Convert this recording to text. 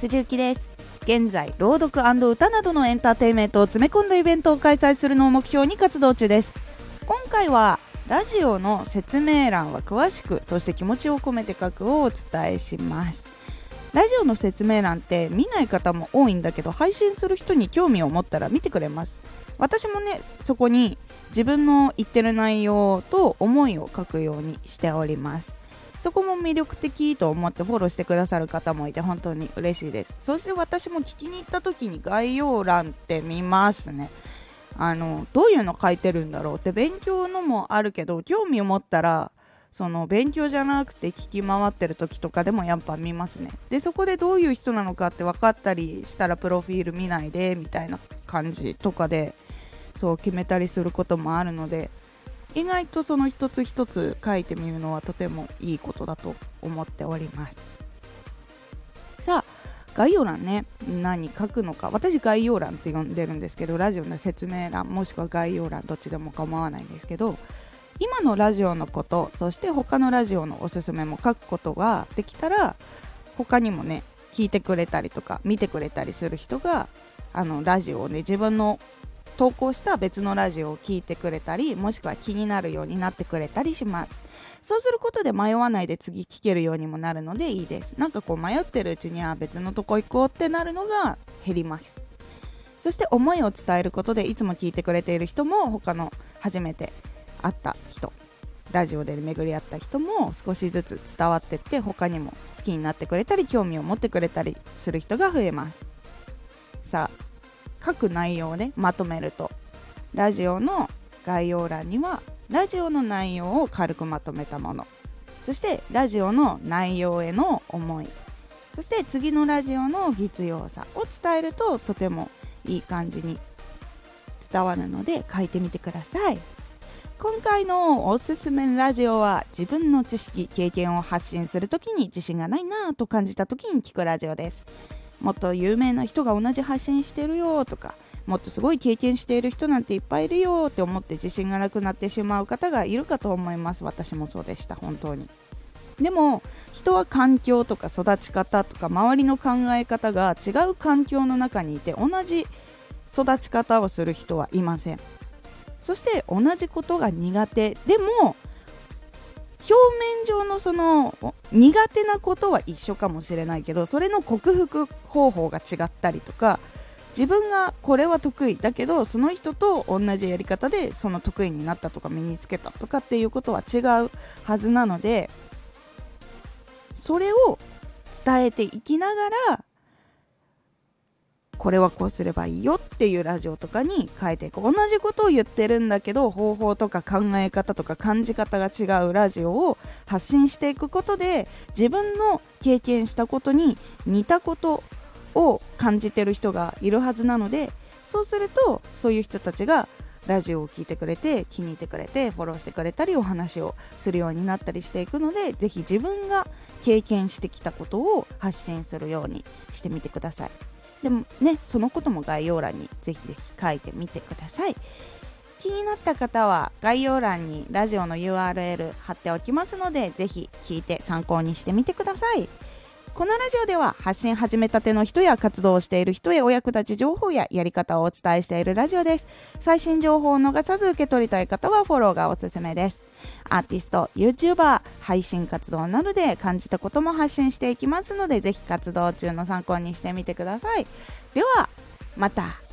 藤幸です。現在朗読歌などのエンターテインメントを詰め込んだイベントを開催するのを目標に活動中です。今回はラジオの説明欄は詳しくそして気持ちを込めて書くをお伝えします。ラジオの説明欄って見ない方も多いんだけど配信する人に興味を持ったら見てくれます。私もねそこに自分の言ってる内容と思いを書くようにしております。そこも魅力的と思ってフォローしてくださる方もいて本当に嬉しいです。そして私も聞きに行った時に概要欄って見ますね。あのどういうの書いてるんだろうって勉強のもあるけど興味を持ったらその勉強じゃなくて聞き回ってる時とかでもやっぱ見ますね。でそこでどういう人なのかって分かったりしたらプロフィール見ないでみたいな感じとかでそう決めたりすることもあるので意外とその一つ一つ書いてみるのはとてもいいことだと思っております。さあ概要欄ね。何書くのか。私概要欄って呼んでるんですけどラジオの説明欄もしくは概要欄どっちでも構わないんですけど今のラジオのことそして他のラジオのおすすめも書くことができたら他にもね聞いてくれたりとか見てくれたりする人があのラジオをね自分の投稿した別のラジオを聴いてくれたりもしくは気になるようになってくれたりします。そうすることで迷わないで次聞けるようにもなるのでいいです。なんかこう迷ってるうちには別のとこ行こうってなるのが減ります。そして思いを伝えることでいつも聞いてくれている人も他の初めて会った人ラジオで巡り合った人も少しずつ伝わってって他にも好きになってくれたり興味を持ってくれたりする人が増えます。さあ書く内容をねまとめると。ラジオの概要欄にはラジオの内容を軽くまとめたもの。そしてラジオの内容への思い。そして次のラジオの必要さを伝えるととてもいい感じに伝わるので書いてみてください。今回のおすすめラジオは自分の知識経験を発信する時に自信がないなぁと感じた時に聞くラジオです。もっと有名な人が同じ発信してるよとかもっとすごい経験している人なんていっぱいいるよって思って自信がなくなってしまう方がいるかと思います。私もそうでした。本当に。でも人は環境とか育ち方とか周りの考え方が違う環境の中にいて同じ育ち方をする人はいません。そして同じことが苦手。でも表面上のその苦手なことは一緒かもしれないけどそれの克服方法が違ったりとか自分がこれは得意だけどその人と同じやり方でその得意になったとか身につけたとかっていうことは違うはずなのでそれを伝えていきながらこれはこうすればいいよっていうラジオとかに変えていく同じことを言ってるんだけど方法とか考え方とか感じ方が違うラジオを発信していくことで自分の経験したことに似たことを感じてる人がいるはずなのでそうするとそういう人たちがラジオを聴いてくれて気に入ってくれてフォローしてくれたりお話をするようになったりしていくのでぜひ自分が経験してきたことを発信するようにしてみてください。でもねそのことも概要欄にぜひぜひ書いてみてください。気になった方は概要欄にラジオの URL 貼っておきますのでぜひ聞いて参考にしてみてください。このラジオでは発信始めたての人や活動をしている人へお役立ち情報ややり方をお伝えしているラジオです。最新情報を逃さず受け取りたい方はフォローがおすすめです。アーティスト、YouTuber、配信活動などで感じたことも発信していきますので、ぜひ活動中の参考にしてみてください。では、また。